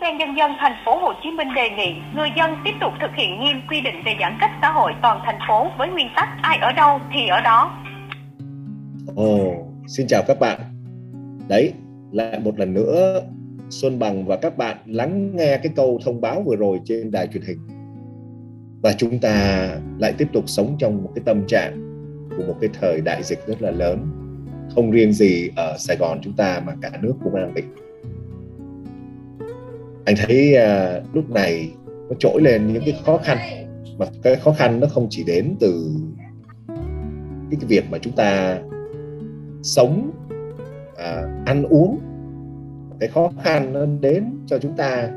ban nhân dân thành phố Hồ Chí Minh đề nghị người dân tiếp tục thực hiện nghiêm quy định về giãn cách xã hội toàn thành phố với nguyên tắc ai ở đâu thì ở đó. Ồ, oh, xin chào các bạn. Đấy, lại một lần nữa Xuân Bằng và các bạn lắng nghe cái câu thông báo vừa rồi trên đài truyền hình. Và chúng ta lại tiếp tục sống trong một cái tâm trạng của một cái thời đại dịch rất là lớn. Không riêng gì ở Sài Gòn chúng ta mà cả nước cũng đang bị anh thấy uh, lúc này nó trỗi lên những cái khó khăn mà cái khó khăn nó không chỉ đến từ cái, cái việc mà chúng ta sống à, ăn uống. Cái khó khăn nó đến cho chúng ta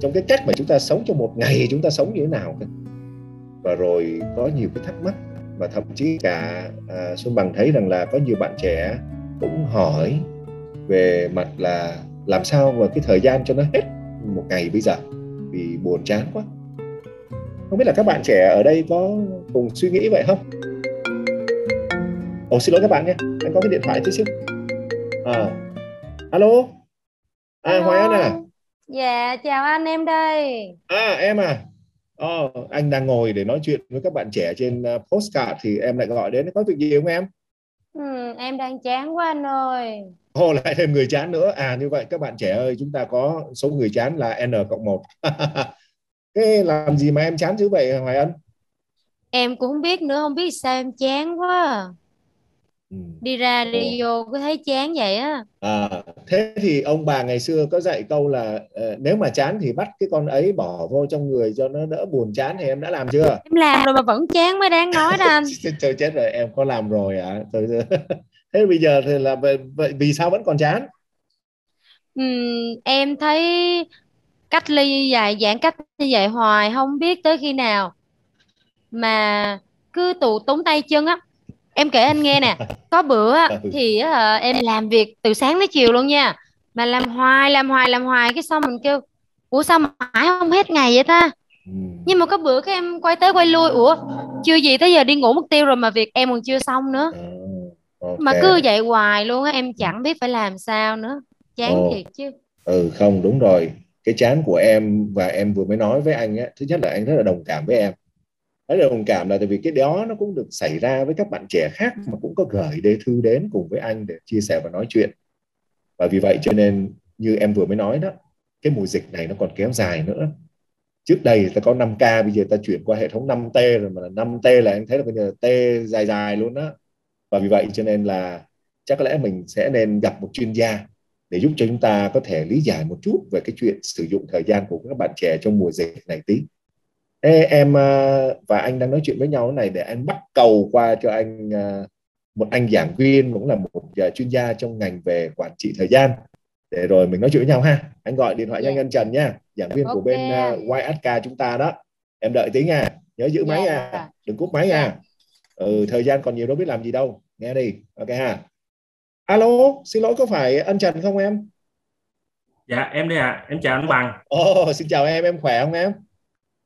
trong cái cách mà chúng ta sống trong một ngày chúng ta sống như thế nào và rồi có nhiều cái thắc mắc và thậm chí cả à, Xuân Bằng thấy rằng là có nhiều bạn trẻ cũng hỏi về mặt là làm sao mà cái thời gian cho nó hết một ngày bây giờ vì buồn chán quá. Không biết là các bạn trẻ ở đây có cùng suy nghĩ vậy không? Ồ xin lỗi các bạn nhé anh có cái điện thoại tí xíu. À alo? À hoài an à? Dạ chào anh em đây. À em à. Ờ, anh đang ngồi để nói chuyện với các bạn trẻ trên uh, postcard thì em lại gọi đến. Có việc gì không em? Ừ, em đang chán quá anh ơi. Ồ lại thêm người chán nữa. À như vậy các bạn trẻ ơi, chúng ta có số người chán là N cộng 1. Thế làm gì mà em chán chứ vậy Hoài Ân? Em cũng không biết nữa, không biết sao em chán quá. Ừ. Đi ra đi Ồ. vô cứ thấy chán vậy á. À, thế thì ông bà ngày xưa có dạy câu là uh, nếu mà chán thì bắt cái con ấy bỏ vô trong người cho nó đỡ buồn chán thì em đã làm chưa? Em làm rồi mà vẫn chán mới đáng nói đó anh. Trời chết rồi, em có làm rồi à? Trời thế bây giờ thì là vậy, vậy vì sao vẫn còn chán uhm, em thấy cách ly như vậy giãn cách như vậy hoài không biết tới khi nào mà cứ tù túng tay chân á em kể anh nghe nè có bữa ừ. thì uh, em làm việc từ sáng tới chiều luôn nha mà làm hoài làm hoài làm hoài cái xong mình kêu ủa sao mãi không hết ngày vậy ta ừ. nhưng mà có bữa cái em quay tới quay lui ủa chưa gì tới giờ đi ngủ mất tiêu rồi mà việc em còn chưa xong nữa ừ okay. mà cứ vậy hoài luôn á em chẳng biết phải làm sao nữa chán oh. thiệt chứ ừ không đúng rồi cái chán của em và em vừa mới nói với anh á thứ nhất là anh rất là đồng cảm với em đấy là đồng cảm là tại vì cái đó nó cũng được xảy ra với các bạn trẻ khác mà cũng có gửi đề thư đến cùng với anh để chia sẻ và nói chuyện. Và vì vậy cho nên như em vừa mới nói đó, cái mùa dịch này nó còn kéo dài nữa. Trước đây ta có 5K bây giờ ta chuyển qua hệ thống 5T rồi mà 5T là anh thấy là bây giờ T dài dài luôn đó. Và vì vậy cho nên là chắc có lẽ mình sẽ nên gặp một chuyên gia để giúp cho chúng ta có thể lý giải một chút về cái chuyện sử dụng thời gian của các bạn trẻ trong mùa dịch này tí. Ê, em à, và anh đang nói chuyện với nhau này để anh bắt cầu qua cho anh à, một anh giảng viên cũng là một à, chuyên gia trong ngành về quản trị thời gian. Để rồi mình nói chuyện với nhau ha. Anh gọi điện thoại cho anh Ân Trần nha, giảng viên okay. của bên YSK chúng ta đó. Em đợi tí nha, nhớ giữ máy yeah. nha, đừng cúp máy nha. Ừ, thời gian còn nhiều đâu biết làm gì đâu. Nghe đi. Ok ha. Alo xin lỗi có phải ân trần không em? Dạ em đây ạ. À. em chào anh bằng. Ồ oh, xin chào em. Em khỏe không em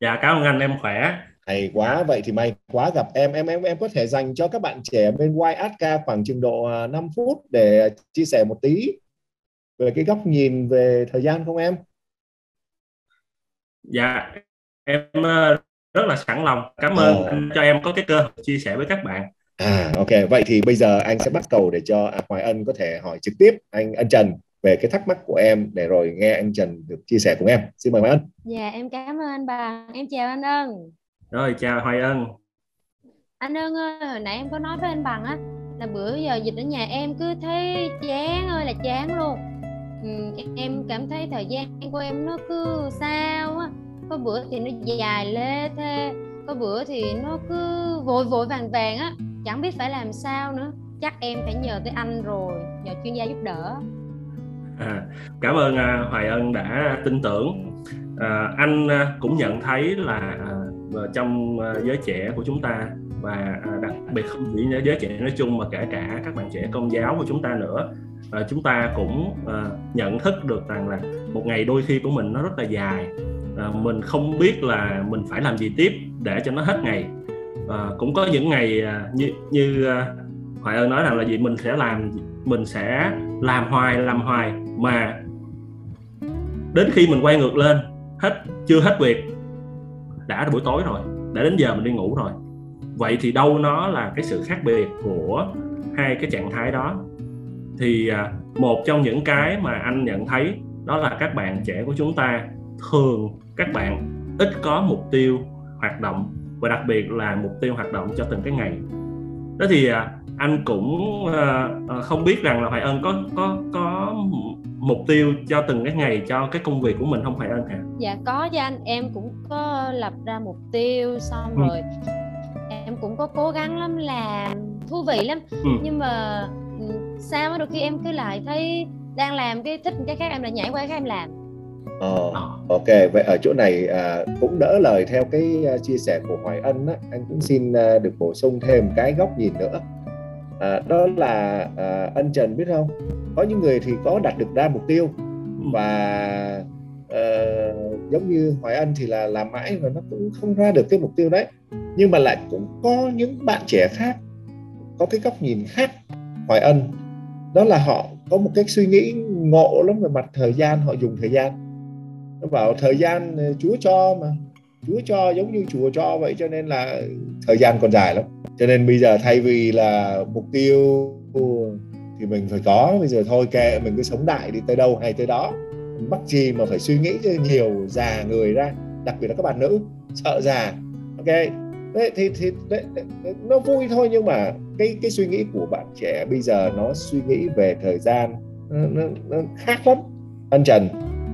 dạ cảm ơn anh em khỏe. Hay quá vậy thì may quá gặp em. Em em em có thể dành cho các bạn trẻ bên YSK khoảng chừng độ 5 à, phút để chia sẻ một tí về cái góc nhìn về thời gian không em? Dạ em ờ, rất là sẵn lòng. Cảm ơn à. anh cho em có cái cơ hội chia sẻ với các bạn. À ok. Vậy thì bây giờ anh sẽ bắt cầu để cho Hoài Ân có thể hỏi trực tiếp anh Ân Trần về cái thắc mắc của em để rồi nghe anh Trần được chia sẻ cùng em. Xin mời Ân. Dạ em cảm ơn anh bà em chào anh Ân. Rồi chào Hoài Ân. Anh Ân ơi hồi nãy em có nói với anh Bằng á là bữa giờ dịch ở nhà em cứ thấy chán ơi là chán luôn. Ừ, em cảm thấy thời gian của em nó cứ sao á. Có bữa thì nó dài lê thê có bữa thì nó cứ vội vội vàng vàng á. Chẳng biết phải làm sao nữa. Chắc em phải nhờ tới anh rồi nhờ chuyên gia giúp đỡ à, cảm ơn à, hoài ân đã tin tưởng. À, anh à, cũng nhận thấy là à, ờ, trong à, giới trẻ của chúng ta và đặc biệt không chỉ giới trẻ nói chung mà kể cả các bạn trẻ công giáo của chúng ta nữa à, chúng ta cũng à, nhận thức được rằng là một ngày đôi khi của mình nó rất là dài. À, mình không biết là mình phải làm gì tiếp để cho nó hết ngày. À, cũng có những ngày à, như như à, hoài ân nói rằng là gì mình sẽ làm mình sẽ làm hoài làm hoài mà đến khi mình quay ngược lên, hết, chưa hết việc, đã là buổi tối rồi, đã đến giờ mình đi ngủ rồi. Vậy thì đâu nó là cái sự khác biệt của hai cái trạng thái đó? Thì à, một trong những cái mà anh nhận thấy đó là các bạn trẻ của chúng ta thường, các bạn ít có mục tiêu hoạt động và đặc biệt là mục tiêu hoạt động cho từng cái ngày đó thì à, anh cũng uh, không biết rằng là Hoài Ân có có có mục tiêu cho từng cái ngày cho cái công việc của mình không Hoài Ân hả? Dạ có cho anh em cũng có lập ra mục tiêu xong ừ. rồi em cũng có cố gắng lắm làm thú vị lắm ừ. nhưng mà ừ, sao mà đôi khi em cứ lại thấy đang làm cái thích cái khác em lại nhảy qua cái em làm Ờ, ờ, ok vậy ở chỗ này à, cũng đỡ lời theo cái uh, chia sẻ của Hoài Ân á, anh cũng xin uh, được bổ sung thêm cái góc nhìn nữa. À, đó là à, ân trần biết không? Có những người thì có đặt được ra mục tiêu ừ. và uh, giống như Hoài Ân thì là làm mãi và nó cũng không ra được cái mục tiêu đấy. Nhưng mà lại cũng có những bạn trẻ khác có cái góc nhìn khác Hoài Ân. Đó là họ có một cái suy nghĩ ngộ lắm về mặt thời gian họ dùng thời gian nó bảo thời gian ờ, Chúa cho mà. Chúa cho giống như chùa cho vậy cho nên là thời gian còn dài lắm. Cho nên bây giờ thay vì là mục tiêu thì mình phải có bây giờ thôi kệ mình cứ sống đại đi tới đâu hay tới đó. Mắc gì mà phải suy nghĩ nhiều già người ra đặc biệt là các bạn nữ sợ già. Ok đấy thì thì đấy, đấy, nó vui thôi nhưng mà cái cái suy nghĩ của bạn trẻ bây giờ nó suy nghĩ về thời gian nó, nó, nó khác lắm. Anh Trần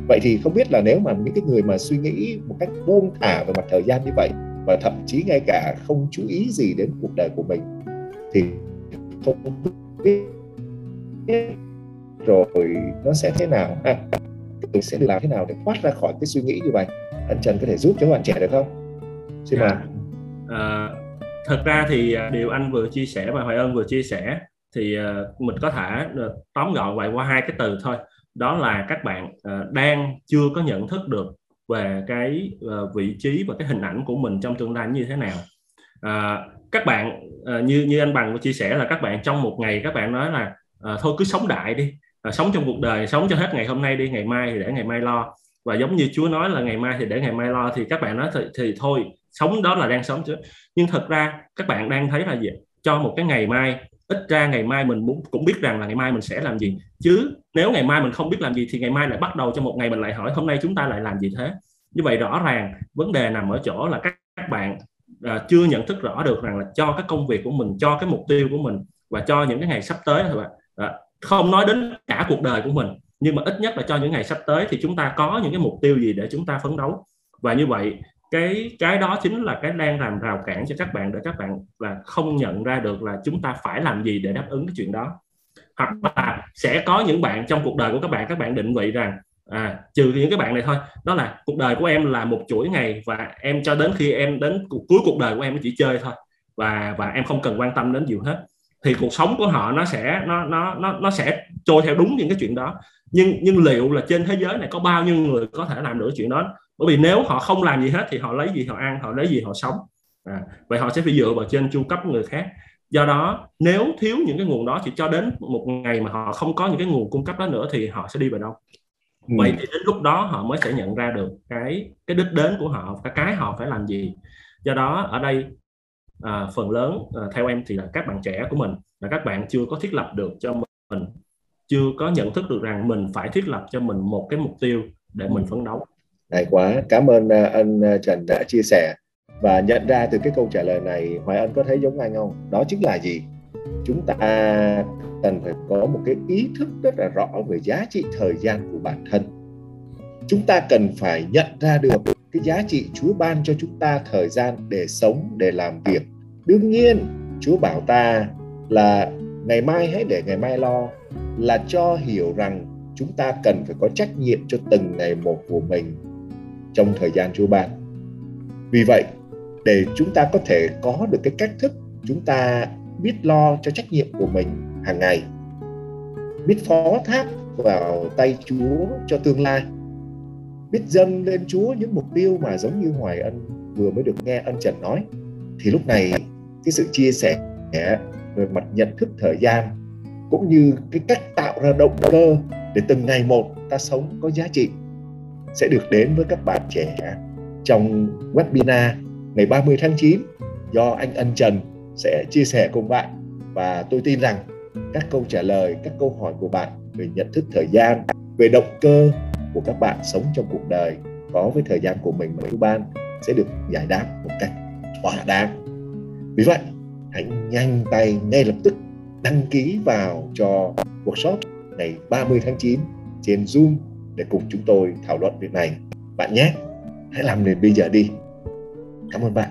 vậy thì không biết là nếu mà những cái người mà suy nghĩ một cách buông thả về mặt thời gian như vậy và thậm chí ngay cả không chú ý gì đến cuộc đời của mình thì không biết rồi nó sẽ thế nào? Ha tôi sẽ làm thế nào để thoát ra khỏi cái suy nghĩ như vậy? Anh Trần có thể giúp cho bạn trẻ được không? Xin mời. Dạ. À, thật ra thì à, điều anh vừa chia sẻ và Hoài Ân vừa chia sẻ thì à, mình có thể tóm gọn lại qua hai cái từ thôi đó là các bạn uh, đang chưa có nhận thức được về cái uh, vị trí và cái hình ảnh của mình trong tương lai như thế nào. Ờ, các bạn như như anh bằng chia sẻ là các bạn trong một ngày các bạn nói là thôi cứ sống đại đi sống trong cuộc đời sống cho hết ngày hôm nay đi ngày mai thì để ngày mai lo. Và giống như Chúa nói là ngày mai thì để ngày mai lo thì các bạn nói thì, thì thôi sống đó là đang sống chứ. Nhưng thật ra các bạn đang thấy là gì cho một cái ngày mai ít ra ngày mai mình muốn cũng biết rằng là ngày mai mình sẽ làm gì. Chứ nếu ngày mai mình không biết làm gì thì ngày mai lại bắt đầu cho một ngày mình lại hỏi hôm nay chúng ta lại làm gì thế? Như vậy rõ ràng vấn đề nằm ở chỗ là các, các bạn à, chưa nhận thức rõ được rằng là cho cái công việc của mình cho cái mục tiêu của mình và cho những cái ngày sắp tới thôi bạn. À, không nói đến cả cuộc đời của mình nhưng mà ít nhất là cho những ngày sắp tới thì chúng ta có những cái mục tiêu gì để chúng ta phấn đấu. Và như vậy cái cái đó chính là cái đang làm rào cản cho các bạn để các bạn là không nhận ra được là chúng ta phải làm gì để đáp ứng cái chuyện đó. Hoặc là sẽ có những bạn trong cuộc đời của các bạn các bạn định vị rằng à, trừ những cái bạn này thôi đó là cuộc đời của em là một chuỗi ngày và em cho đến khi em đến cuối cuộc đời của em chỉ chơi thôi và và em không cần quan tâm đến nhiều hết. Thì cuộc sống của họ nó sẽ nó nó nó nó sẽ trôi theo đúng những cái chuyện đó. Nhưng nhưng liệu là trên thế giới này có bao nhiêu người có thể làm được chuyện đó? Bởi vì nếu họ không làm gì hết thì họ lấy gì họ ăn họ lấy gì họ sống. À, vậy họ sẽ phải dựa vào trên chu cấp người khác. Do đó nếu thiếu những cái nguồn đó thì cho đến một ngày mà họ không có những cái nguồn cung cấp đó nữa thì họ sẽ đi vào đâu. Ừ. vậy thì đến lúc đó họ mới sẽ nhận ra được cái cái đích đến của họ cái cái họ phải làm gì. Do đó ở đây à, phần lớn à, theo em thì là các bạn trẻ của mình là các bạn chưa có thiết lập được cho mình chưa có nhận thức được rằng mình phải thiết lập cho mình một cái mục tiêu để mình phấn đấu hay quá, cảm ơn à, anh à, Trần đã chia sẻ và nhận ra từ cái câu trả lời này, Hoài Ân có thấy giống anh không? Đó chính là gì? Chúng ta cần phải có một cái ý thức rất là rõ về giá trị thời gian của bản thân. Chúng ta cần phải nhận ra được cái giá trị Chúa ban cho chúng ta thời gian để sống, để làm việc. Đương nhiên, Chúa bảo ta là ngày mai hãy để ngày mai lo, là cho hiểu rằng chúng ta cần phải có trách nhiệm cho từng ngày một của mình trong thời gian Chúa ban. Vì vậy, để chúng ta có thể có được cái cách thức chúng ta biết lo cho trách nhiệm của mình hàng ngày, biết phó thác vào tay Chúa cho tương lai, biết dâng lên Chúa những mục tiêu mà giống như Hoài Ân vừa mới được nghe ân Trần nói, thì lúc này cái sự chia sẻ về mặt nhận thức thời gian cũng như cái cách tạo ra động cơ để từng ngày một ta sống có giá trị sẽ được đến với các bạn trẻ trong webinar ngày 30 tháng 9 do anh Ân Trần sẽ chia sẻ cùng bạn và tôi tin rằng các câu trả lời, các câu hỏi của bạn về nhận thức thời gian, về động cơ của các bạn sống trong cuộc đời có với thời gian của mình mà ban sẽ được giải đáp một cách thỏa đáng. Vì vậy, hãy nhanh tay ngay lập tức đăng ký vào cho workshop ngày 30 tháng 9 trên Zoom để cùng chúng tôi thảo luận việc này. Bạn nhé, hãy làm liền bây giờ đi. Cảm ơn bạn.